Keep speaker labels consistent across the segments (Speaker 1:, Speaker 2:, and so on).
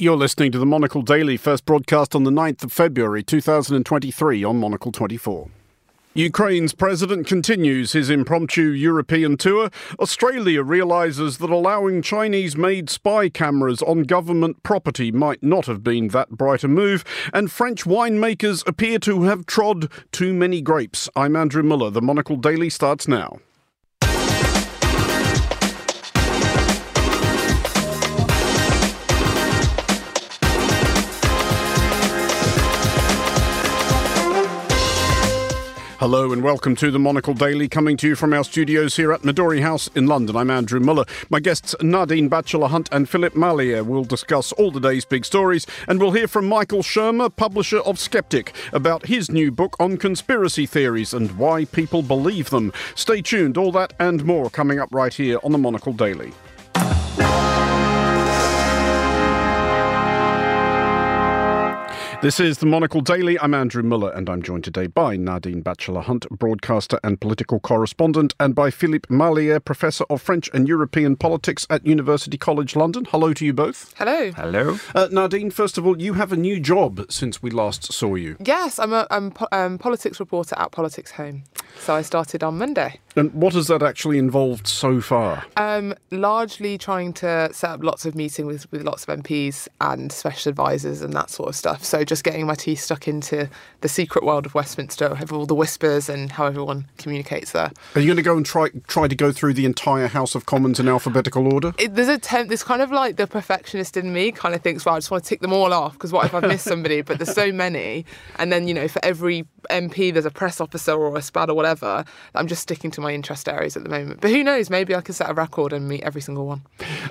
Speaker 1: You're listening to the Monocle Daily, first broadcast on the 9th of February 2023 on Monocle 24. Ukraine's president continues his impromptu European tour. Australia realises that allowing Chinese made spy cameras on government property might not have been that bright a move. And French winemakers appear to have trod too many grapes. I'm Andrew Muller. The Monocle Daily starts now. Hello and welcome to the Monocle Daily, coming to you from our studios here at Midori House in London. I'm Andrew Muller. My guests Nadine Batchelor Hunt and Philip Marlière will discuss all the day's big stories, and we'll hear from Michael Shermer, publisher of Skeptic, about his new book on conspiracy theories and why people believe them. Stay tuned, all that and more coming up right here on the Monocle Daily. This is the Monocle Daily. I'm Andrew Muller, and I'm joined today by Nadine Batchelor Hunt, broadcaster and political correspondent, and by Philippe Marlière, professor of French and European politics at University College London. Hello to you both.
Speaker 2: Hello.
Speaker 3: Hello.
Speaker 1: Uh, Nadine, first of all, you have a new job since we last saw you.
Speaker 2: Yes, I'm a I'm po- um, politics reporter at Politics Home. So I started on Monday.
Speaker 1: And what has that actually involved so far?
Speaker 2: Um, largely trying to set up lots of meetings with, with lots of MPs and special advisors and that sort of stuff. So just getting my teeth stuck into the secret world of Westminster, of all the whispers and how everyone communicates there.
Speaker 1: Are you going to go and try try to go through the entire House of Commons in alphabetical order?
Speaker 2: It, there's a temp, there's kind of like the perfectionist in me kind of thinks, well, I just want to tick them all off because what if I've missed somebody? But there's so many, and then you know, for every MP, there's a press officer or a SPAD or whatever. I'm just sticking to my interest areas at the moment. But who knows? Maybe I can set a record and meet every single one.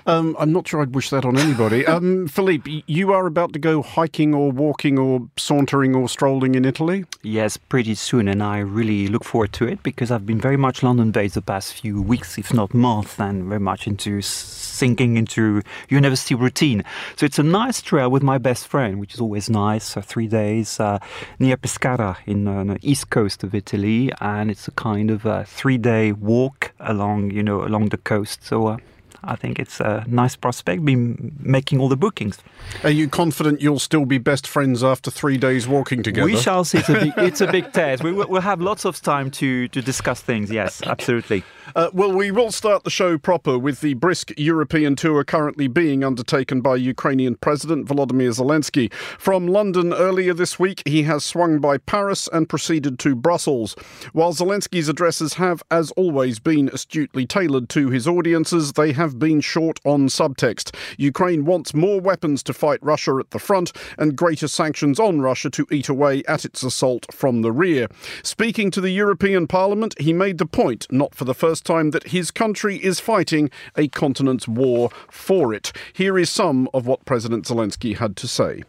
Speaker 1: Um, I'm not sure I'd wish that on anybody. Um, Philippe, you are about to go hiking or walking or sauntering or strolling in Italy?
Speaker 3: Yes, pretty soon, and I really look forward to it because I've been very much London based the past few weeks, if not months, and very much into sinking into university routine. So it's a nice trail with my best friend, which is always nice. Uh, three days uh, near Pescara in uh, the east coast of Italy, and it's a kind of a three-day walk along, you know, along the coast. So. Uh, I think it's a nice prospect. Been making all the bookings.
Speaker 1: Are you confident you'll still be best friends after three days walking together?
Speaker 3: We shall see. It's a big, it's a big test. We will we'll have lots of time to to discuss things. Yes, absolutely.
Speaker 1: Uh, well, we will start the show proper with the brisk European tour currently being undertaken by Ukrainian President Volodymyr Zelensky. From London earlier this week, he has swung by Paris and proceeded to Brussels. While Zelensky's addresses have, as always, been astutely tailored to his audiences, they have been short on subtext. Ukraine wants more weapons to fight Russia at the front and greater sanctions on Russia to eat away at its assault from the rear. Speaking to the European Parliament, he made the point, not for the first time that his country is fighting a continent's war for it. Here is some of what President Zelensky had to say.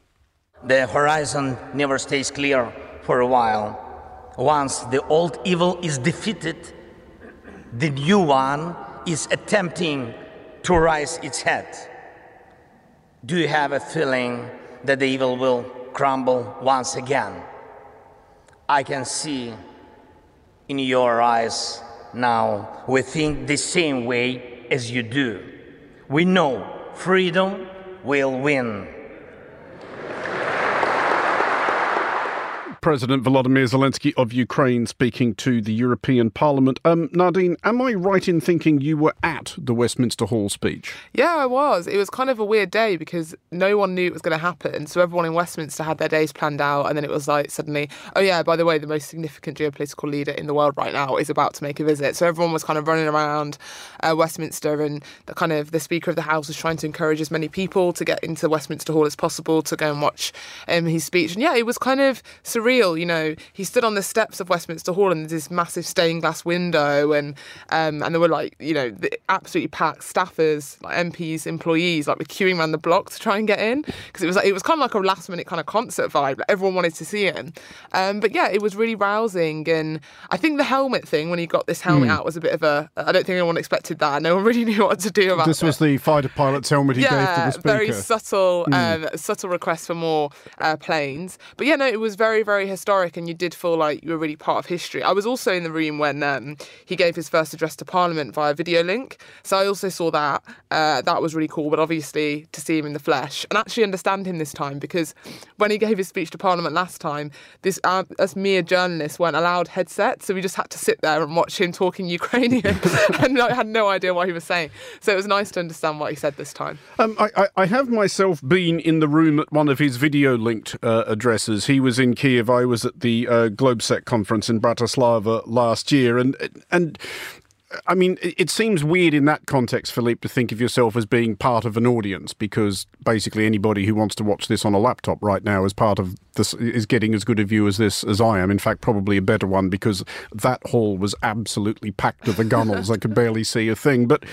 Speaker 4: The horizon never stays clear for a while. Once the old evil is defeated, the new one is attempting to rise its head. Do you have a feeling that the evil will crumble once again? I can see in your eyes now we think the same way as you do. We know freedom will win.
Speaker 1: President Volodymyr Zelensky of Ukraine speaking to the European Parliament. Um, Nadine, am I right in thinking you were at the Westminster Hall speech?
Speaker 2: Yeah, I was. It was kind of a weird day because no one knew it was going to happen. So everyone in Westminster had their days planned out, and then it was like suddenly, oh yeah, by the way, the most significant geopolitical leader in the world right now is about to make a visit. So everyone was kind of running around uh, Westminster, and the kind of the Speaker of the House was trying to encourage as many people to get into Westminster Hall as possible to go and watch um, his speech. And yeah, it was kind of surreal. You know, he stood on the steps of Westminster Hall, and there's this massive stained glass window, and um, and there were like you know absolutely packed staffers, like MPs, employees, like were queuing around the block to try and get in because it was like, it was kind of like a last minute kind of concert vibe. Like everyone wanted to see him. Um, but yeah, it was really rousing, and I think the helmet thing when he got this helmet
Speaker 1: Hmm.
Speaker 2: out was a bit of a. I don't think anyone expected that. No one really knew what to do about it
Speaker 1: This
Speaker 2: it
Speaker 1: was the fighter pilot's helmet he gave to the speaker.
Speaker 2: Very subtle, um, subtle request for more uh, planes. But yeah, no, it was very, very very historic, and you did feel like you were really part of history. I was also in the room when um, he gave his first address to Parliament via video link, so I also saw that. Uh, that was really cool, but obviously to see him in the flesh and actually understand him this time because when he gave his speech to Parliament last time, this uh, us mere journalists weren't allowed headsets, so we just had to sit there and watch him talking Ukrainian, and I had no idea what he was saying. So it was nice to understand what he said this time.
Speaker 1: Um, I, I, have myself been in the room at one of his video linked uh, addresses. He was in Kiev. I was at the uh, Globsec conference in Bratislava last year, and and I mean, it seems weird in that context, Philippe, to think of yourself as being part of an audience because basically anybody who wants to watch this on a laptop right now is part of this is getting as good a view as this as I am. In fact, probably a better one because that hall was absolutely packed to the gunnels. I could barely see a thing. But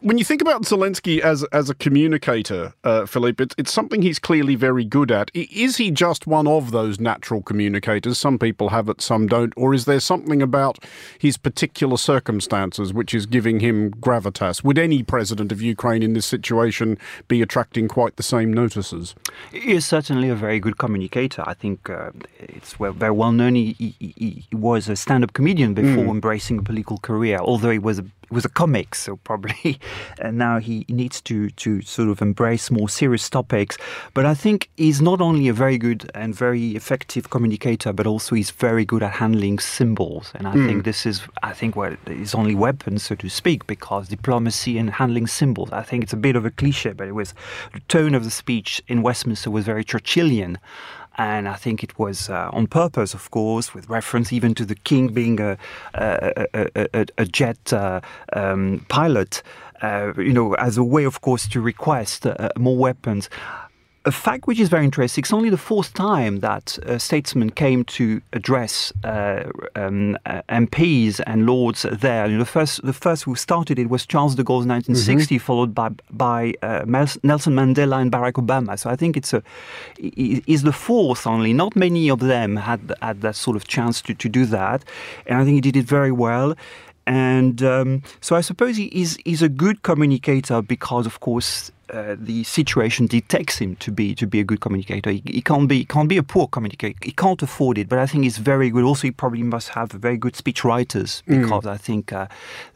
Speaker 1: when you think about Zelensky as as a communicator, uh, Philippe, it's, it's something he's clearly very good at. Is he just one of those natural communicators? Some people have it, some don't. Or is there something about his particular circumstances which is giving him gravitas? Would any president of Ukraine in this situation be attracting quite the same notices?
Speaker 3: He is certainly a very good communicator. I think uh, it's well, very well known. He, he, he was a stand-up comedian before mm. embracing a political career, although he was a was a comic, so probably and now he needs to to sort of embrace more serious topics. But I think he's not only a very good and very effective communicator, but also he's very good at handling symbols. And I mm. think this is, I think, what his only weapon, so to speak, because diplomacy and handling symbols. I think it's a bit of a cliche, but it was the tone of the speech in Westminster was very Churchillian and I think it was uh, on purpose, of course, with reference even to the king being a, a, a, a jet uh, um, pilot. Uh, you know, as a way, of course, to request uh, more weapons a fact which is very interesting. It's only the fourth time that a statesman came to address uh, um, uh, MPs and lords there. You know, the first, the first who started it was Charles de Gaulle in 1960, mm-hmm. followed by by uh, Nelson Mandela and Barack Obama. So I think it's a is the fourth only. Not many of them had had that sort of chance to, to do that, and I think he did it very well. And um, so I suppose he is he's a good communicator because, of course, uh, the situation detects him to be to be a good communicator. He, he, can't be he can't be a poor communicator. He can't afford it, but I think he's very good. Also, he probably must have very good speech writers mm. because mm. I think uh,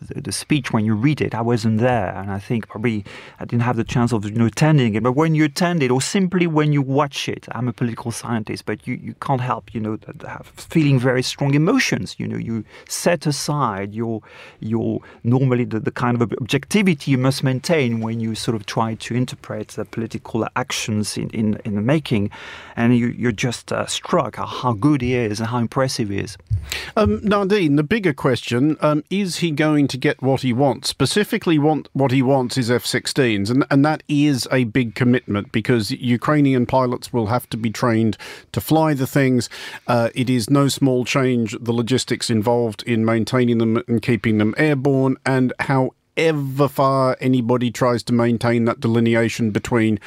Speaker 3: the, the, speech when you read it, I wasn't there, and I think probably I didn't have the chance of you know attending it. But when you attend it, or simply when you watch it, I'm a political scientist, but you, you can't help you know have feeling very strong emotions. You know, you set aside your your normally the, the kind of objectivity you must maintain when you sort of try to interpret the political actions in, in, in the making, and you, you're just uh, struck how, good he is and how impressive he is.
Speaker 1: Um, Nadine, the bigger question um, is he going to get what he wants? Specifically, want what he wants is F 16s, and, and that is a big commitment because Ukrainian pilots will have to be trained to fly the things. Uh, it is no small change, the logistics involved in maintaining them and keeping them airborne, and how however far anybody tries to maintain that delineation between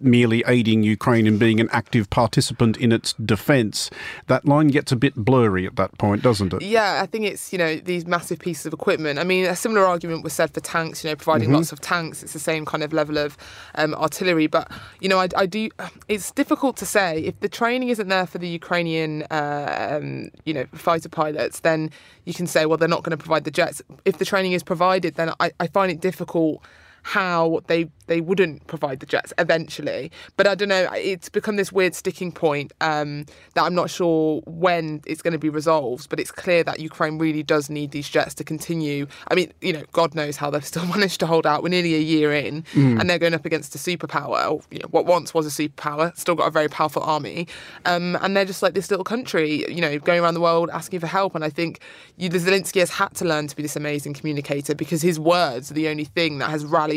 Speaker 1: merely aiding Ukraine and being an active participant in its defence, that line gets a bit blurry at that point, doesn't it?
Speaker 2: Yeah, I think it's, you know, these massive pieces of equipment. I mean, a similar argument was said for tanks, you know, providing mm-hmm. lots of tanks. It's the same kind of level of um, artillery. But, you know, I, I, do, it's difficult to say. If the training isn't there for the Ukrainian, uh, um, you know, fighter pilots, then you can say, well, they're not going to provide the jets. If the training is provided, then I, I find it difficult how they they wouldn't provide the jets eventually. But I don't know. It's become this weird sticking point um, that I'm not sure when it's going to be resolved. But it's clear that Ukraine really does need these jets to continue. I mean, you know, God knows how they've still managed to hold out. We're nearly a year in, mm. and they're going up against a superpower. Or, you know, what once was a superpower, still got a very powerful army, um, and they're just like this little country, you know, going around the world asking for help. And I think you, Zelensky has had to learn to be this amazing communicator because his words are the only thing that has rallied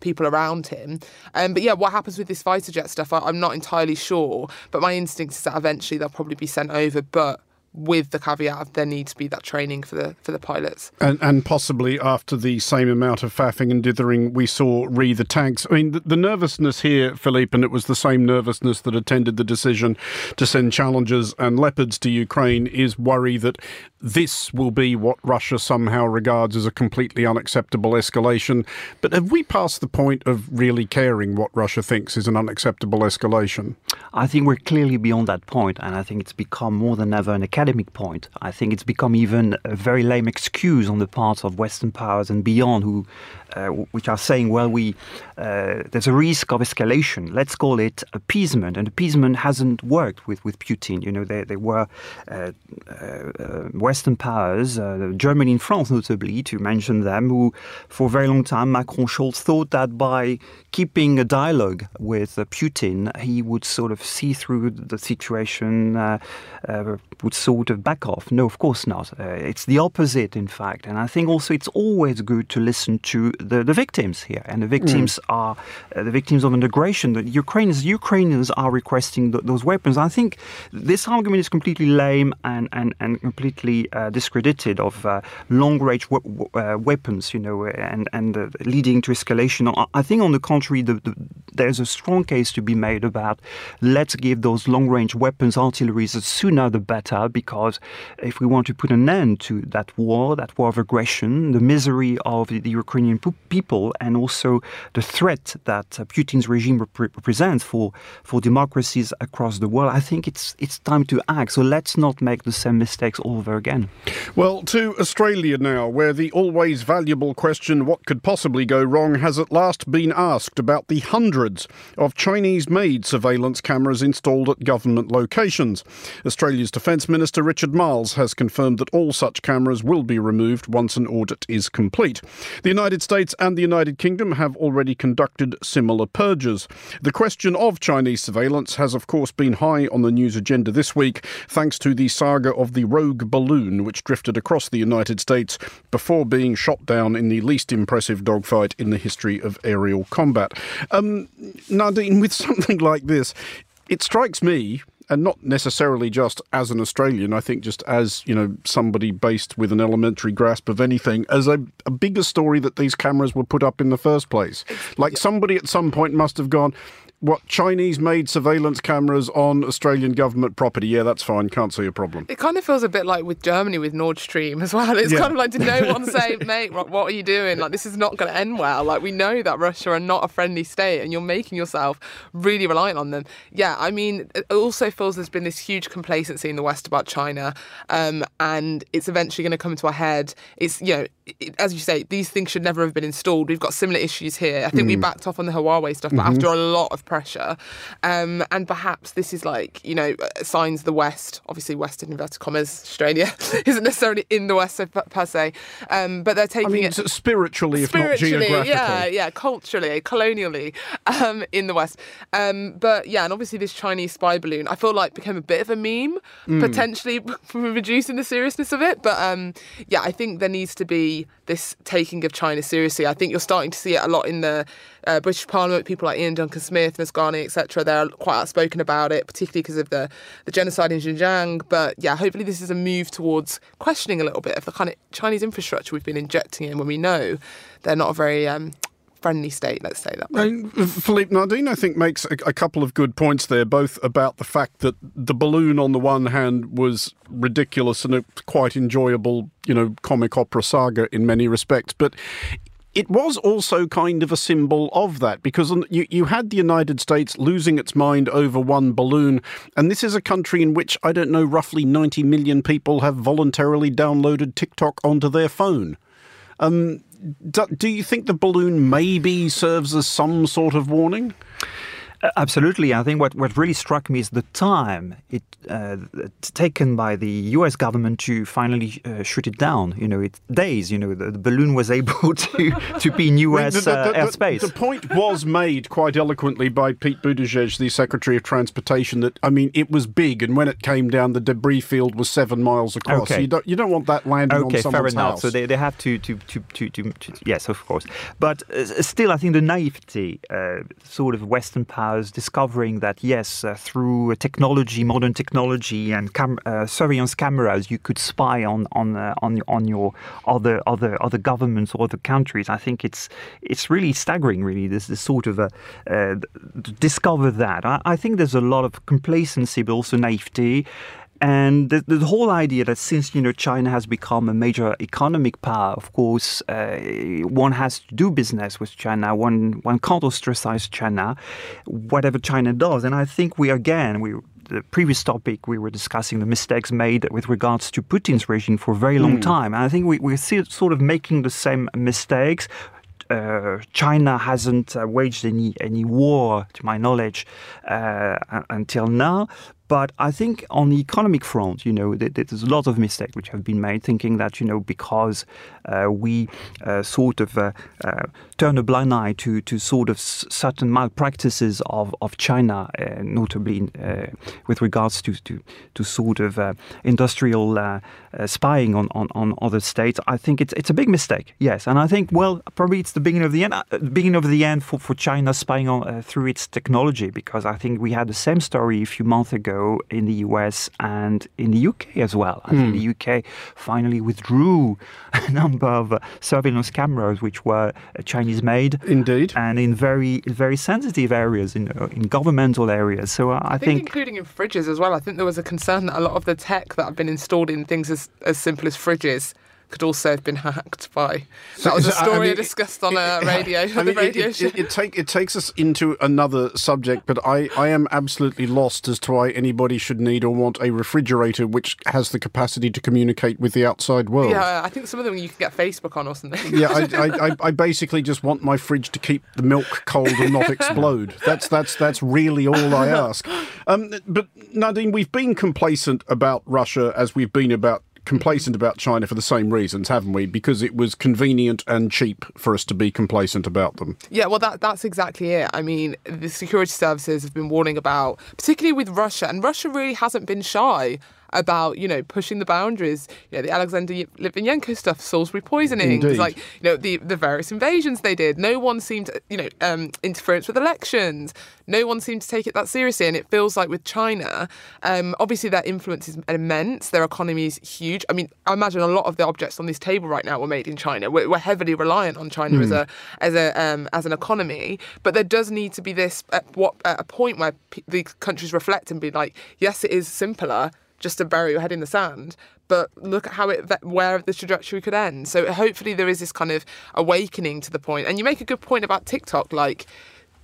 Speaker 2: people around him. Um, but yeah, what happens with this fighter jet stuff, I, I'm not entirely sure. But my instinct is that eventually they'll probably be sent over. But with the caveat of there needs to be that training for the for the pilots.
Speaker 1: And, and possibly after the same amount of faffing and dithering we saw re the tanks. I mean, the, the, nervousness here, Philippe, and it was the same nervousness that attended the decision to send Challengers and Leopards to Ukraine, is worry that this will be what Russia somehow regards as a completely unacceptable escalation. But have we passed the point of really caring what Russia thinks is an unacceptable escalation?
Speaker 3: I think we're clearly beyond that point, and I think it's become more than ever an academic point. I think it's become even a very lame excuse on the part of Western powers and beyond, who, uh, which are saying, "Well, we uh, there's a risk of escalation. Let's call it appeasement." And appeasement hasn't worked with with Putin. You know, there, there were uh, uh Western powers, uh, Germany and France notably, to mention them, who for a very long time Macron Scholz thought that by keeping a dialogue with Putin, he would sort of see through the situation, would sort of back off. No, of course not. It's the opposite, in fact. And I think also it's always good to listen to the, the victims here. And the victims mm. are uh, the victims of integration. The Ukrainians, Ukrainians are requesting th- those weapons. I think this argument is completely lame and, and, and completely uh, discredited of long range weapons, you know, and, and leading to escalation. I think on the contrary, the, the, there's a strong case to be made about let's give those long range weapons, artillery, the sooner the better, because if we want to put an end to that war, that war of aggression, the misery of the, the Ukrainian people, and also the threat that uh, Putin's regime rep- represents for, for democracies across the world, I think it's, it's time to act. So let's not make the same mistakes all over again.
Speaker 1: Well, to Australia now, where the always valuable question, what could possibly go wrong, has at last been asked about the hundreds of Chinese made surveillance cameras installed at government locations. Australia's Defence Minister Richard Marles has confirmed that all such cameras will be removed once an audit is complete. The United States and the United Kingdom have already conducted similar purges. The question of Chinese surveillance has, of course, been high on the news agenda this week, thanks to the saga of the rogue balloon which drifted across the United States before being shot down in the least impressive dogfight in the history of aerial combat combat. Um, Nadine, with something like this, it strikes me and not necessarily just as an Australian, I think just as, you know, somebody based with an elementary grasp of anything, as a, a bigger story that these cameras were put up in the first place. Like somebody at some point must have gone, what Chinese made surveillance cameras on Australian government property. Yeah, that's fine. Can't see a problem.
Speaker 2: It kind of feels a bit like with Germany with Nord Stream as well. It's yeah. kind of like, did no one say, mate, what are you doing? Like, this is not going to end well. Like, we know that Russia are not a friendly state and you're making yourself really reliant on them. Yeah, I mean, it also feels there's been this huge complacency in the West about China um, and it's eventually going to come to a head. It's, you know, it, as you say, these things should never have been installed. We've got similar issues here. I think mm. we backed off on the Huawei stuff, but mm-hmm. after a lot of pressure. Um, and perhaps this is like, you know, signs the West, obviously Western inverted commas, Australia isn't necessarily in the West per se, um, but they're taking I
Speaker 1: mean,
Speaker 2: it
Speaker 1: spiritually, if spiritually, not geographically.
Speaker 2: Yeah, yeah, culturally, colonially um, in the West. Um, but yeah, and obviously this Chinese spy balloon, I feel like became a bit of a meme, mm. potentially reducing the seriousness of it. But um, yeah, I think there needs to be this taking of China seriously. I think you're starting to see it a lot in the uh, British Parliament. People like Iain Duncan Smith, Ms. Ghani, etc. They're quite outspoken about it, particularly because of the, the genocide in Xinjiang. But yeah, hopefully this is a move towards questioning a little bit of the kind of Chinese infrastructure we've been injecting in when we know they're not a very um, friendly state, let's say that.
Speaker 1: And Philippe Nadine, I think, makes a, a, couple of good points there, both about the fact that the balloon, on the one hand, was ridiculous and a quite enjoyable, you know, comic opera saga in many respects, but it was also kind of a symbol of that because you, you had the United States losing its mind over one balloon, and this is a country in which, I don't know, roughly 90 million people have voluntarily downloaded TikTok onto their phone. Um, do, do you think the balloon maybe serves as some sort of warning?
Speaker 3: Absolutely. I think what, what really struck me is the time it uh, taken by the U.S. government to finally uh, shoot it down. You know, it days. You know, the, the balloon was able to to be in U.S. the, the, uh, airspace.
Speaker 1: The, point was made quite eloquently by Pete Buttigieg, the Secretary of Transportation. That I mean, it was big, and when it came down, the debris field was seven miles across. Okay. So you don't you don't want that landing
Speaker 3: okay,
Speaker 1: on someone's
Speaker 3: fair enough.
Speaker 1: house.
Speaker 3: So they, they have to to, to, to, to, to yes, of course. But uh, still, I think the naivety, uh, sort of Western power as discovering that yes, uh, through technology, modern technology, and cam- uh, surveillance cameras, you could spy on on uh, on on your other other other governments or other countries. I think it's it's really staggering. Really, this this sort of a, uh, discover that. I, I think there's a lot of complacency, but also naivety. And the, the, whole idea that since you know China has become a major economic power, of course, uh, one has to do business with China. One one can't ostracize China, whatever China does. And I think we again we the previous topic we were discussing the mistakes made with regards to Putin's regime for a very long mm. time. And I think we, we're sort of making the same mistakes. Uh, China hasn't uh, waged any any war, to my knowledge, uh, until now. But I think on the economic front, you know, there's a lot of mistakes which have been made, thinking that you know because uh, we uh, sort of uh, uh turn a blind eye to to sort of certain malpractices of of China, uh, notably uh, with regards to to, to sort of industrial spying on, on, on other states. I think it's it's a big mistake. Yes, and I think well probably it's the beginning of the end, beginning of the end for for China spying on through its technology because I think we had the same story a few months ago in the US and in the UK as well. I think hmm. the UK finally withdrew a number of uh, surveillance cameras which were uh, Chinese made.
Speaker 1: Indeed.
Speaker 3: And in very very sensitive areas, in, uh, in governmental areas. So uh, I,
Speaker 2: I
Speaker 3: think, think.
Speaker 2: including in fridges as well. I think there was a concern that a lot of the tech that have been installed in things as, as simple as fridges could also have been hacked by. That was a story I, mean, I discussed on a radio. I mean, radio
Speaker 1: it, it, it, take, it takes us into another subject, but I, I am absolutely lost as to why anybody should need or want a refrigerator which has the capacity to communicate with the outside world.
Speaker 2: Yeah, I think some of them you can get Facebook on or something.
Speaker 1: yeah, I, I, I basically just want my fridge to keep the milk cold and not explode. That's that's that's really all I ask. Um, but Nadine, we've been complacent about Russia as we've been about complacent about China for the same reasons, haven't we? Because it was convenient and cheap for us to be complacent about them.
Speaker 2: Yeah, well, that that's exactly it. I mean, the security services have been warning about, particularly with Russia, and Russia really hasn't been shy about you know pushing the boundaries. You know the Alexander Litvinenko stuff, Salisbury poisoning, like you know the the various invasions they did. No one seemed you know um, interference with elections. No one seemed to take it that seriously, and it feels like with China, um, obviously their influence is immense. Their economy is huge. I mean, I imagine a lot of the objects on this table right now were made in China. We're, we're heavily reliant on China mm. as hmm. a as a um, as an economy, but there does need to be this at what at a point where p- the countries reflect and be like, yes, it is simpler just to bury your head in the sand but look at how it where the trajectory could end so hopefully there is this kind of awakening to the point and you make a good point about tiktok like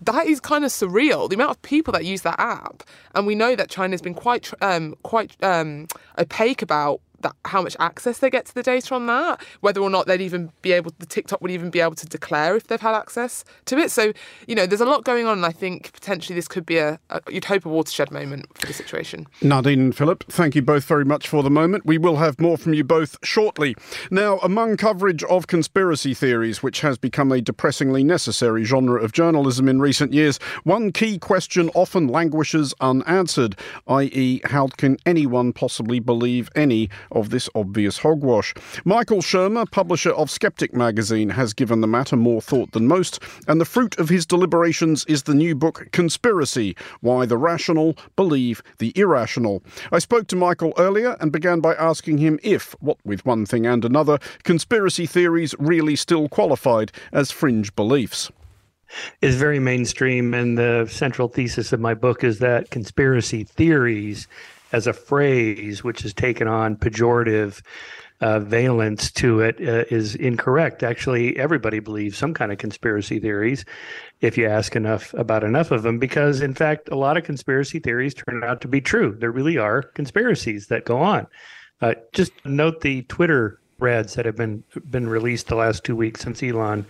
Speaker 2: that is kind of surreal. The amount of people that use that app, and we know that China's been quite um, quite um, opaque about that how much access they get to the data on that, whether or not they'd even be able, the TikTok would even be able to declare if they've had access to it. So, you know, there's a lot going on, and I think potentially this could be a, a you'd hope a watershed moment for the situation.
Speaker 1: Nadine and Philip, thank you both very much for the moment. We will have more from you both shortly. Now, among coverage of conspiracy theories, which has become a depressingly necessary genre of journalism in recent years, one key question often languishes unanswered, i.e., how can anyone possibly believe any of this obvious hogwash. Michael Shermer, publisher of Skeptic magazine, has given the matter more thought than most, and the fruit of his deliberations is the new book Conspiracy Why the Rational Believe the Irrational. I spoke to Michael earlier and began by asking him if, what with one thing and another, conspiracy theories really still qualified as fringe beliefs
Speaker 5: is very mainstream and the central thesis of my book is that conspiracy theories as a phrase which has taken on pejorative uh, valence to it uh, is incorrect. Actually, everybody believes some kind of conspiracy theories if you ask enough about enough of them, because in fact, a lot of conspiracy theories turn out to be true. There really are conspiracies that go on. Uh, just note the Twitter threads that have been been released the last two weeks since Elon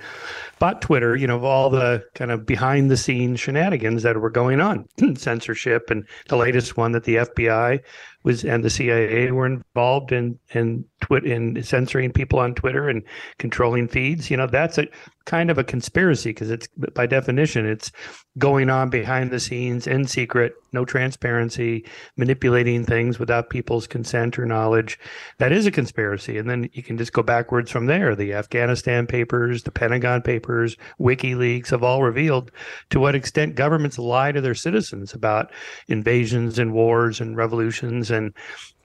Speaker 5: bought Twitter. You know, of all the kind of behind the scenes shenanigans that were going on, censorship, and the latest one that the FBI was and the CIA were involved in in twit in censoring people on Twitter and controlling feeds. You know, that's a kind of a conspiracy because it's by definition it's going on behind the scenes in secret, no transparency, manipulating things without people's consent or knowledge. That is a conspiracy. And then you can just go backwards from there. The Afghanistan papers, the Pentagon papers, WikiLeaks have all revealed to what extent governments lie to their citizens about invasions and wars and revolutions and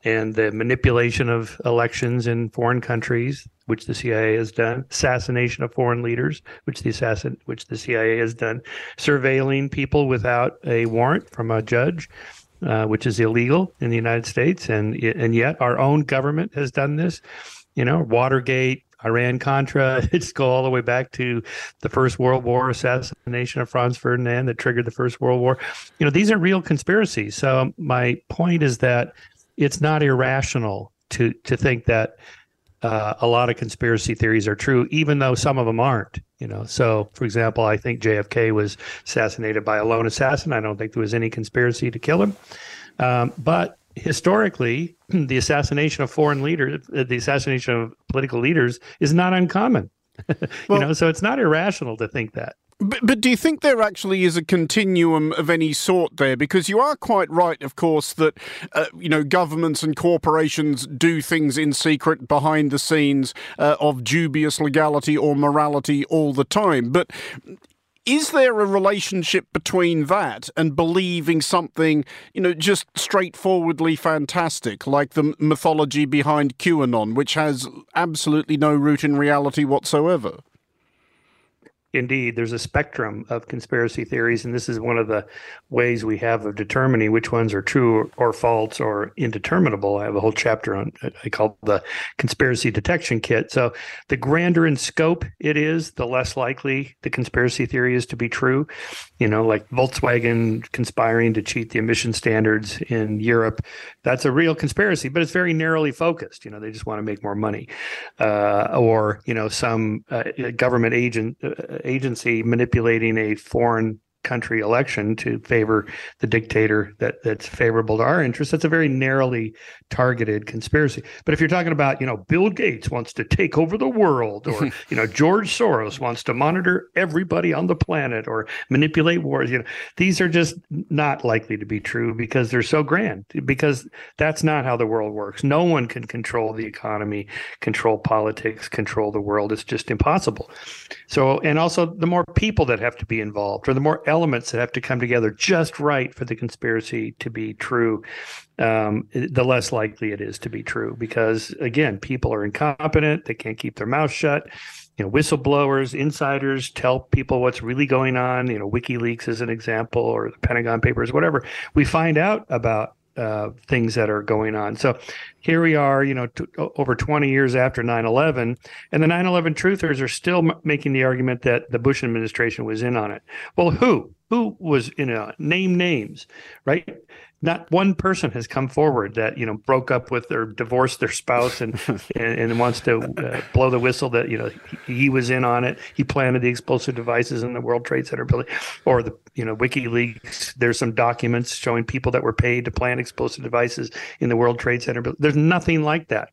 Speaker 5: and the manipulation of elections in foreign countries, which the CIA has done, assassination of foreign leaders, which the assassin, which the CIA has done, surveilling people without a warrant from a judge, uh, which is illegal in the United States, and and yet our own government has done this. You know, Watergate, Iran Contra. It's go all the way back to the First World War assassination of Franz Ferdinand that triggered the First World War. You know, these are real conspiracies. So my point is that it's not irrational to to think that uh, a lot of conspiracy theories are true, even though some of them aren't. You know, so for example, I think JFK was assassinated by a lone assassin. I don't think there was any conspiracy to kill him. Um, but historically, the assassination of foreign leaders, uh, the assassination of political leaders, is not uncommon. you know, so it's not irrational to think that.
Speaker 1: But, but do you think there actually is a continuum of any sort there? Because you are quite right, of course, that uh, you know governments and corporations do things in secret behind the scenes uh, of dubious legality or morality all the time. But is there a relationship between that and believing something, you know, just straightforwardly fantastic, like the mythology behind QAnon, which has absolutely no root in reality whatsoever?
Speaker 5: Indeed there's a spectrum of conspiracy theories and this is one of the ways we have of determining which ones are true or false or indeterminable. I have a whole chapter on i call the conspiracy detection kit. So the grander in scope it is the less likely the conspiracy theory is to be true you know like volkswagen conspiring to cheat the emission standards in europe. That's a real conspiracy but it's very narrowly focused. You know they just want to make more money. Uh, or you know some uh, government agent uh, agency manipulating a foreign country election to favor the dictator that that's favorable to our interests. That's a very narrowly targeted conspiracy. But if you're talking about you know bill gates wants to take over the world or you know george soros wants to monitor everybody on the planet or manipulate wars you know these are just not likely to be true because they're so grand because that's not how the world works. No one can control the economy control politics control the world. It's just impossible. So and also the more people that have to be involved or the more elements that have to come together just right for the conspiracy to be true, um, the less likely it is to be true. Because again, people are incompetent; they can't keep their mouth shut. You know, whistleblowers, insiders tell people what's really going on. You know, WikiLeaks is an example, or the Pentagon Papers, whatever. We find out about uh, things that are going on. So here we are, you know, t- over 20 years after 9 11, and the 9 11 truthers are still m- making the argument that the Bush administration was in on it. Well, who? Who was in a name names, right? Not one person has come forward that you know broke up with or divorced their spouse and and, and, wants to uh, blow the whistle that you know he, he, was in on it. He planted the explosive devices in the World Trade Center building, or the you know WikiLeaks. There's some documents showing people that were paid to plant explosive devices in the World Trade Center. But there's nothing like that.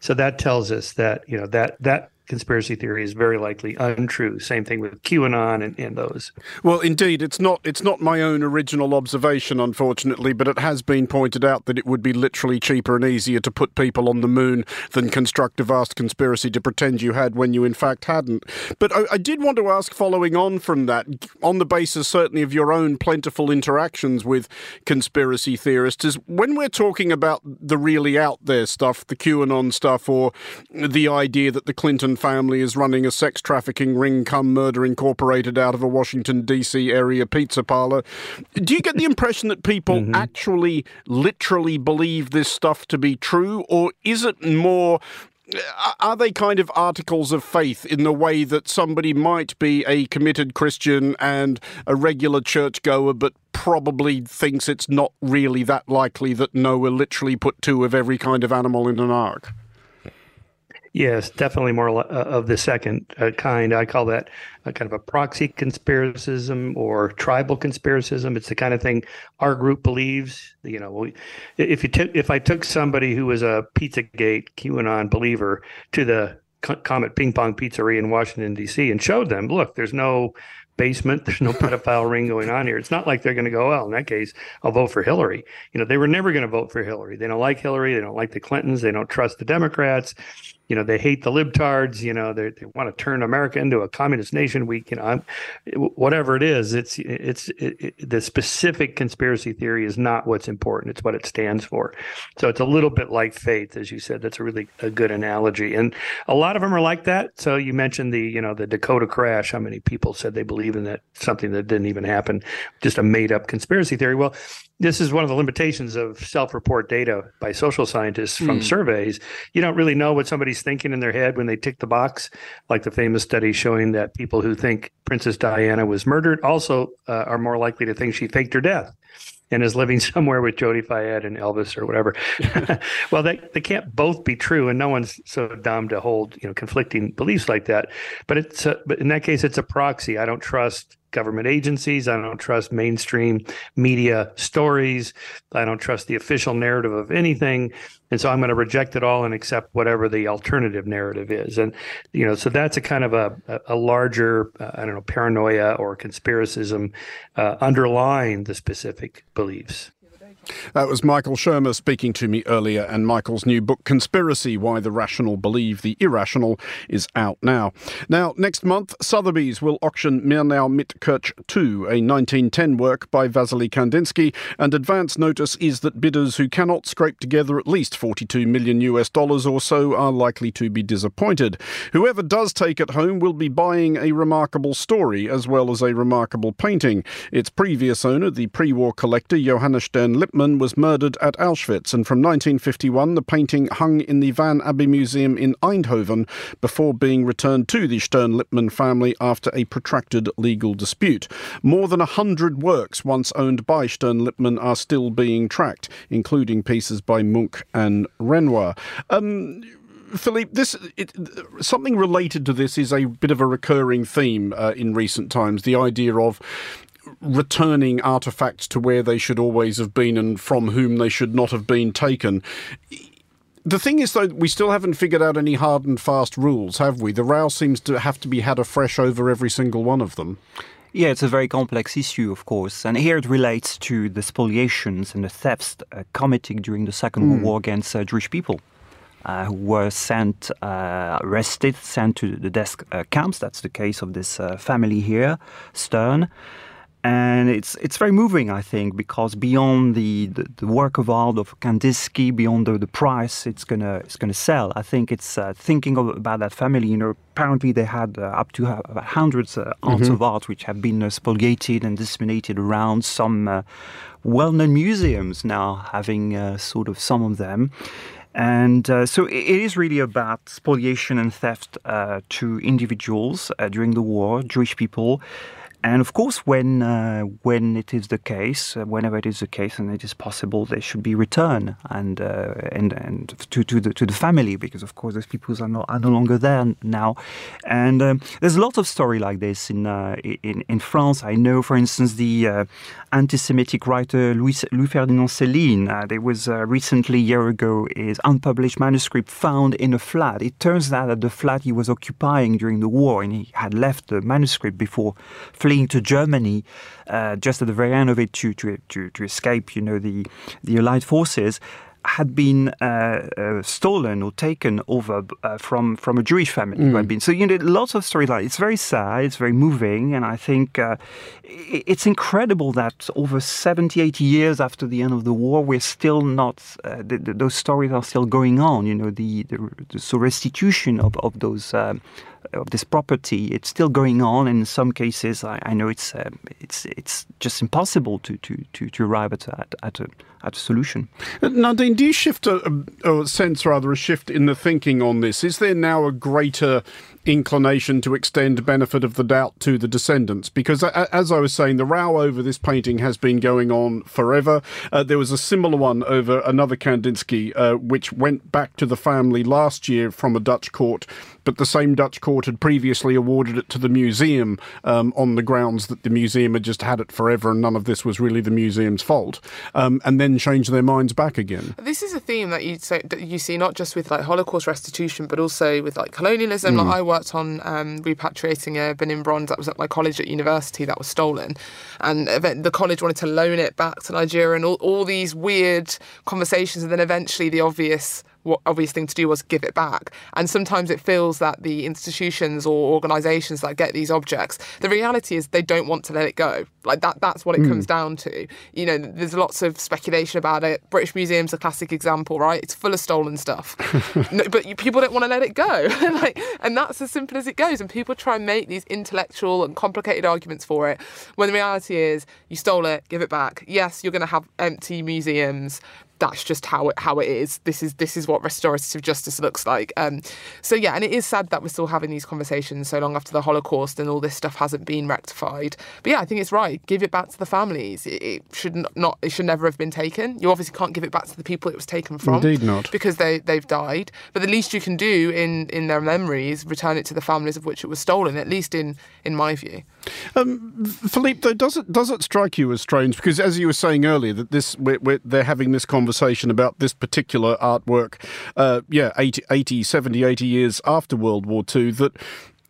Speaker 5: So that tells us that you know that that conspiracy theory is very likely untrue. Same thing with QAnon and, and those.
Speaker 1: Well, indeed, it's not it's not my own original observation, unfortunately, but it has been pointed out that it would be literally cheaper and easier to put people on the moon than construct a vast conspiracy to pretend you had when you in fact hadn't. But I, I did want to ask, following on from that, on the basis certainly of your own plentiful interactions with conspiracy theorists, is when we're talking about the really out there stuff, the QAnon stuff, or the idea that the Clinton family is running a sex trafficking ring come murder incorporated out of a Washington, D.C. area pizza parlor. Do you get the impression that people mm-hmm. actually literally believe this stuff to be true, or is it more are they kind of articles of faith in the way that somebody might be a committed Christian and a regular churchgoer, but probably thinks it's not really that likely that Noah literally put two of every kind of animal in an ark?
Speaker 5: Yes, definitely more uh, of the second uh, kind. I call that a kind of a proxy conspiracism or tribal conspiracism. It's the kind of thing our group believes. You know, if you if I took somebody who was a PizzaGate QAnon believer to the Comet Ping Pong Pizzeria in Washington D.C. and showed them, look, there's no basement. There's no pedophile ring going on here. It's not like they're going to go, well, in that case, I'll vote for Hillary. You know, they were never going to vote for Hillary. They don't like Hillary. They don't like the Clintons. They don't trust the Democrats you know they hate the libtards you know they want to turn america into a communist nation. We you know whatever it is it's it's it, it, the specific conspiracy theory is not what's important. It's what it stands for. So it's a little bit like faith as you said. That's a really a good analogy. And a lot of them are like that. So you mentioned the you know the dakota crash. How many people said they believe in that? Something that didn't even happen. Just a made up conspiracy theory. Well this is one of the limitations of self-report data by social scientists from mm. surveys you don't really know what somebody's thinking in their head when they tick the box like the famous study showing that people who think princess diana was murdered also uh, are more likely to think she faked her death and is living somewhere with Dodi Fayed and Elvis or whatever. well, they, they can't both be true, and no one's so dumb to hold you know conflicting beliefs like that. But it's a, but in that case, it's a proxy. I don't trust government agencies. I don't trust mainstream media stories. I don't trust the official narrative of anything. And so I'm going to reject it all and accept whatever the alternative narrative is. And, you know, so that's a kind of a, a larger, uh, I don't know, paranoia or conspiracism uh, underlying the specific beliefs.
Speaker 1: That was Michael Shermer speaking to me earlier, and Michael's new book, Conspiracy Why the Rational Believe the Irrational, is out now. Now, next month, Sotheby's will auction Murnau mit 2, a 1910 work by Vasily Kandinsky, and advance notice is that bidders who cannot scrape together at least 42 million US dollars or so are likely to be disappointed. Whoever does take it home will be buying a remarkable story as well as a remarkable painting. Its previous owner, the pre war collector Johannes Stern Lippmann, was murdered at Auschwitz, and from 1951 the painting hung in the Van Abbe Museum in Eindhoven before being returned to the Stern Lippmann family after a protracted legal dispute. More than a hundred works once owned by Stern Lippmann are still being tracked, including pieces by Munch and Renoir. Um, Philippe, this it, something related to this is a bit of a recurring theme uh, in recent times. The idea of returning artifacts to where they should always have been and from whom they should not have been taken. The thing is, though, we still haven't figured out any hard and fast rules, have we? The row seems to have to be had afresh over every single one of them.
Speaker 3: Yeah, it's a very complex issue, of course. And here it relates to the spoliations and the thefts uh, committed during the Second mm. World War against uh, Jewish people. Uh, who were sent, uh, arrested, sent to the death uh, camps. That's the case of this uh, family here, Stern and it's it's very moving, I think, because beyond the, the, the work of art of Kandinsky, beyond the, the price it's gonna it's gonna sell, I think it's uh, thinking of, about that family. You know, apparently they had uh, up to uh, hundreds of arts mm-hmm. of art which have been uh, spoliated and disseminated around. Some uh, well-known museums now having uh, sort of some of them. And uh, so it is really about spoliation and theft uh, to individuals uh, during the war, Jewish people. And of course, when uh, when it is the case, uh, whenever it is the case, and it is possible, they should be returned and uh, and and to to the to the family because of course those people are no are no longer there now. And um, there's a lot of story like this in uh, in in France. I know, for instance, the uh, anti-Semitic writer Louis, Louis Ferdinand Céline. Uh, there was recently a year ago his unpublished manuscript found in a flat. It turns out that the flat he was occupying during the war, and he had left the manuscript before fleeing to Germany uh, just at the very end of it to, to, to, to escape, you know, the, the Allied forces had been uh, uh, stolen or taken over uh, from from a Jewish family mm. who had mm. been. So you know, lots of stories like it's very sad, it's very moving, and I think uh, it's incredible that over 70, 80 years after the end of the war, we're still not. Uh, the, the, those stories are still going on. You know, the the, the so restitution of of those. Um, of this property, it's still going on. In some cases, I, I know it's um, it's it's just impossible to to to, to arrive at, at, at a at a solution.
Speaker 1: Nadine, do you shift a, a, sense, rather, a shift in the thinking on this? Is there now a greater inclination to extend benefit of the doubt to the descendants? Because, as I was saying, the row over this painting has been going on forever. Uh, there was a similar one over another Kandinsky, uh, which went back to the family last year from a Dutch court but the same Dutch court had previously awarded it to the museum um, on the grounds that the museum had just had it forever and none of this was really the museum's fault, um, and then changed their minds back again.
Speaker 2: This is a theme that you say, that you see not just with like Holocaust restitution, but also with like colonialism. Mm. Like I worked on um, repatriating a Benin bronze that was at my college at university that was stolen, and the college wanted to loan it back to Nigeria, and all, all these weird conversations, and then eventually the obvious what obvious thing to do was give it back. And sometimes it feels that the institutions or organisations that get these objects, the reality is they don't want to let it go. Like that that's what it mm. comes down to. You know, there's lots of speculation about it. British Museum's a classic example, right? It's full of stolen stuff. no, but people don't want to let it go. like, and that's as simple as it goes. And people try and make these intellectual and complicated arguments for it when the reality is you stole it, give it back. Yes, you're going to have empty museums, that's just how it how it is. This is this is what restorative justice looks like. Um, so yeah, and it is sad that we're still having these conversations so long after the Holocaust and all this stuff hasn't been rectified. But yeah, I think it's right. Give it back to the families. It, it should not. It should never have been taken. You obviously can't give it back to the people it was taken from.
Speaker 1: Indeed not.
Speaker 2: Because they they've died. But the least you can do in in their memories, return it to the families of which it was stolen. At least in in my view.
Speaker 1: Um, Philippe, though, does it does it strike you as strange? Because as you were saying earlier, that this we're, we're, they're having this conversation about this particular artwork, uh, yeah, 80, 80, 70, 80 years after World War II, that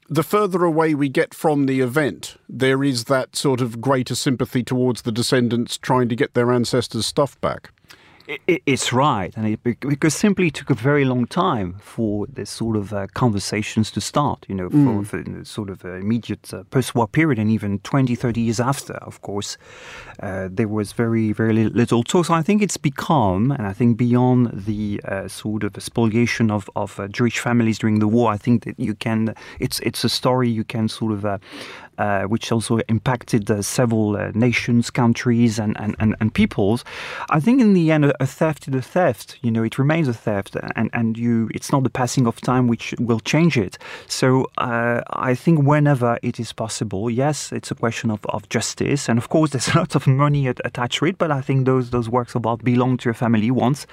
Speaker 1: the further away we get from the event, there is that sort of greater sympathy towards the descendants trying to get their ancestors' stuff back.
Speaker 3: It, it's right, and it, because simply took a very long time for this sort of uh, conversations to start. You know, for, mm. for the sort of uh, immediate uh, post-war period, and even 20, 30 years after. Of course, uh, there was very, very little talk. So I think it's become, and I think beyond the uh, sort of spoliation of of uh, Jewish families during the war, I think that you can. It's it's a story you can sort of uh, which also impacted uh, several uh, nations, countries, and, and, and, and, peoples. I think in the end, a, theft is a theft. You know, it remains a theft, and, and you, it's not the passing of time which will change it. So uh, I think whenever it is possible, yes, it's a question of, of justice, and of course, there's a lot of money attached to it. But I think those those works of art belong to a family once,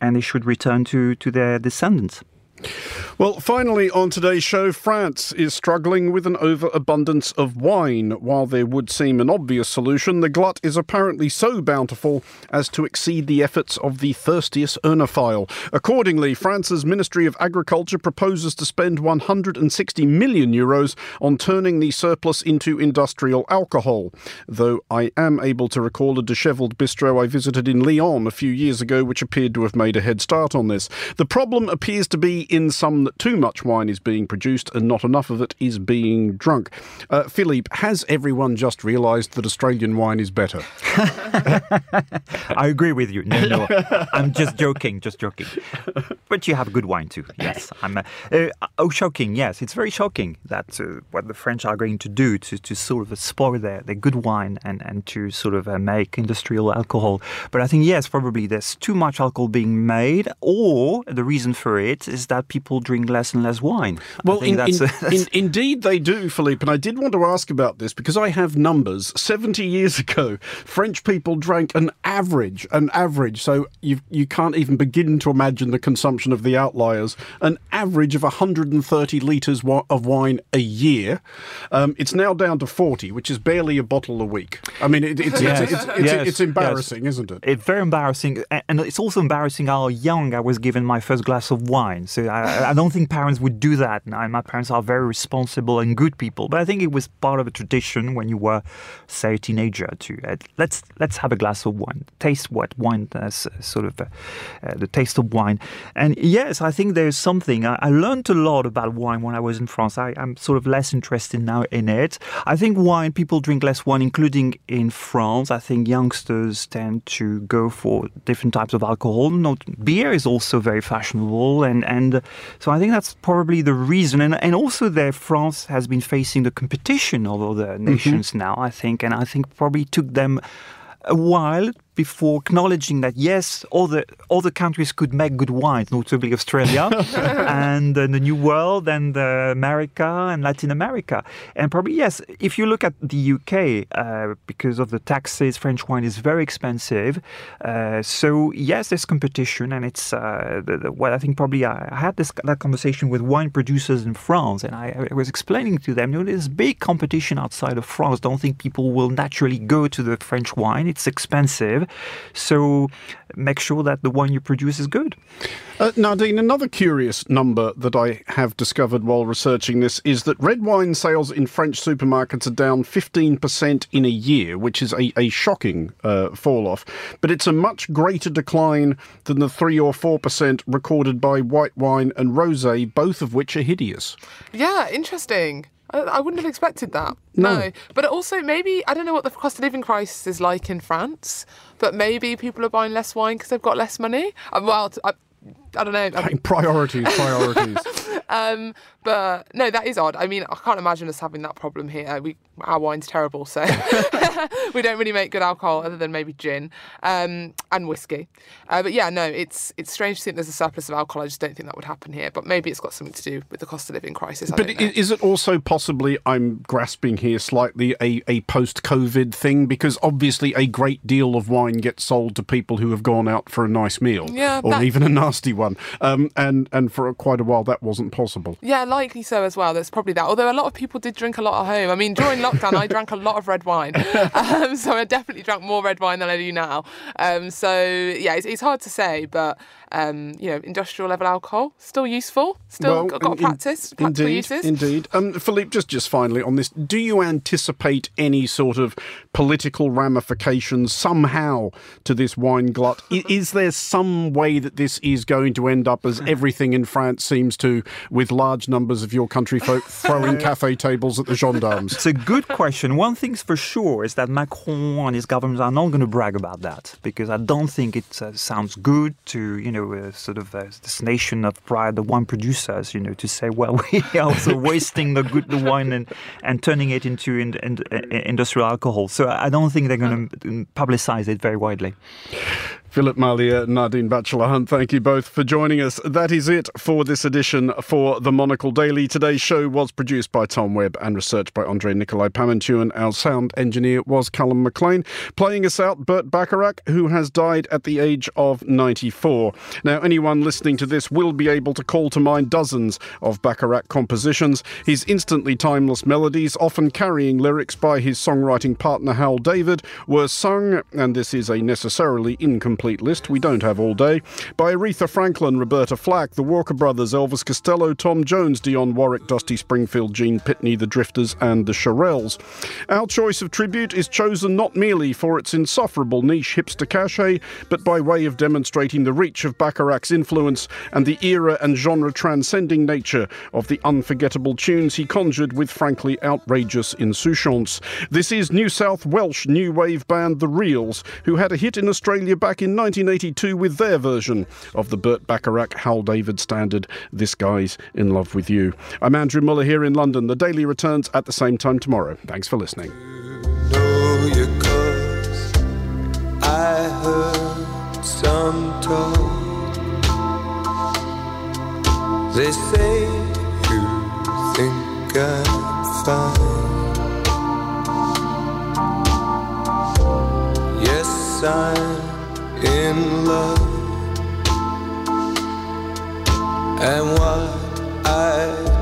Speaker 3: and they should return to to their descendants.
Speaker 1: Well, finally, on today's show, France is struggling with an overabundance of wine. While there would seem an obvious solution, the glut is apparently so bountiful as to exceed the efforts of the thirstiest oenophile. Accordingly, France's Ministry of Agriculture proposes to spend 160 million euros on turning the surplus into industrial alcohol. Though I am able to recall a dishevelled bistro I visited in Lyon a few years ago, which appeared to have made a head start on this. The problem appears to be in some that too much wine is being produced and not enough of it is being drunk. Uh, Philippe, has everyone just realised that Australian wine is better?
Speaker 3: I agree with you. No, no, I'm just joking, just joking. But you have good wine too. Yes, I'm. Uh, uh, oh, shocking! Yes, it's very shocking that uh, what the French are going to do to, to sort of spoil their, their good wine and and to sort of uh, make industrial alcohol. But I think yes, probably there's too much alcohol being made, or the reason for it is that people drink less and less wine.
Speaker 1: Well, in, in, in, indeed they do, Philippe. And I did want to ask about this because I have numbers. 70 years ago, French people drank an average, an average, so you, you can't even begin to imagine the consumption of the outliers, an average of 130 litres of wine a year. Um, it's now down to 40, which is barely a bottle a week. I mean, it, it's, yes. it's, it's, yes. it's, embarrassing, yes. isn't it?
Speaker 3: It's very embarrassing. And it's also embarrassing how young I was given my first glass of wine. So I, I, don't think parents would do that. Now, my parents are very responsible and good people, but I think it was part of a tradition when you were, say, a teenager to uh, let's let's have a glass of wine, taste what wine does, uh, sort of uh, uh, the taste of wine. And yes, I think there's something. I, I, learned a lot about wine when I was in France. I, am sort of less interested now in it. I think wine, people drink less wine, including in France. I think youngsters tend to go for different types of alcohol. Not beer is also very fashionable, and and so I think that's probably the reason. And, and also there, France has been facing the competition of other mm-hmm. nations mm-hmm. now, I think. And I think probably took them a while before acknowledging that yes, all the all the countries could make good wines, notably Australia and uh, the New World and uh, America and Latin America. And probably yes, if you look at the UK, uh, because of the taxes, French wine is very expensive. Uh, so yes, there's competition, and it's uh, the, the, what I think probably I, I had this that conversation with wine producers in France, and I, I was explaining to them, you know, there's big competition outside of France. Don't think people will naturally go to the French wine. It's expensive, so make sure that the wine you produce is good.
Speaker 1: Uh, Nadine, another curious number that I have discovered while researching this is that red wine sales in French supermarkets are down 15% in a year, which is a, a shocking uh, fall off. But it's a much greater decline than the 3 or 4% recorded by white wine and rose, both of which are hideous.
Speaker 2: Yeah, interesting. I, wouldn't have expected that.
Speaker 1: No. no.
Speaker 2: But also, maybe, I don't know what the cost of living crisis is like in France, but maybe people are buying less wine because they've got less money. Uh, well, I, I don't know.
Speaker 1: priorities, priorities.
Speaker 2: um, but no, that is odd. I mean, I can't imagine us having that problem here. We our wine's terrible, so we don't really make good alcohol other than maybe gin um, and whiskey. Uh, but yeah, no, it's it's strange to think there's a surplus of alcohol. I just don't think that would happen here. But maybe it's got something to do with the cost of living crisis. I
Speaker 1: but is it also possibly I'm grasping here slightly a, a post COVID thing because obviously a great deal of wine gets sold to people who have gone out for a nice meal
Speaker 2: yeah,
Speaker 1: or that... even a nasty one, um, and and for quite a while that wasn't possible.
Speaker 2: Yeah, likely so as well. That's probably that. Although a lot of people did drink a lot at home. I mean, during lockdown, I drank a lot of red wine. Um, so I definitely drank more red wine than I do now. Um, so yeah, it's, it's, hard to say, but um, you know, industrial level alcohol still useful, still well, got, got in, practice, practical
Speaker 1: indeed,
Speaker 2: uses.
Speaker 1: Indeed. Um, Philippe, just just finally on this, do you anticipate any sort of political ramifications somehow to this wine glut? is there some way that this is going to end up as everything in France seems to, with large numbers of your country folk throwing cafe tables at the gendarmes?
Speaker 3: It's a good question. One thing's for sure is that Macron and his government are not going to brag about that because I don't think it uh, sounds good to, you know, uh, sort of uh, this nation of pride, the wine producers, you know, to say, well, we are also wasting the good the wine and, and turning it into in, in, in industrial alcohol. So I don't think they're going to publicize it very widely.
Speaker 1: Philippe Marlière, Nadine Batchelor Hunt, thank you both for joining us. That is it for this edition for the Monocle Daily. Today's show was produced by Tom Webb and researched by Andre Nikolai Pamantuan. Our sound engineer was Callum McLean. Playing us out, Burt Bacharach, who has died at the age of 94. Now, anyone listening to this will be able to call to mind dozens of Bacharach compositions. His instantly timeless melodies, often carrying lyrics by his songwriting partner Hal David, were sung, and this is a necessarily incomplete complete list, we don't have all day, by Aretha Franklin, Roberta Flack, the Walker Brothers, Elvis Costello, Tom Jones, Dionne Warwick, Dusty Springfield, Gene Pitney, the Drifters, and the Shirelles. Our choice of tribute is chosen not merely for its insufferable niche hipster cachet, but by way of demonstrating the reach of Bacharach's influence and the era and genre transcending nature of the unforgettable tunes he conjured with frankly outrageous insouciance. This is New South Welsh new wave band The Reels, who had a hit in Australia back in in 1982 with their version of the Burt Bacharach Hal David standard, This Guy's in Love with You. I'm Andrew Mueller here in London. The Daily returns at the same time tomorrow. Thanks for listening. They say you think I'm fine. Yes, I'm in love. And what I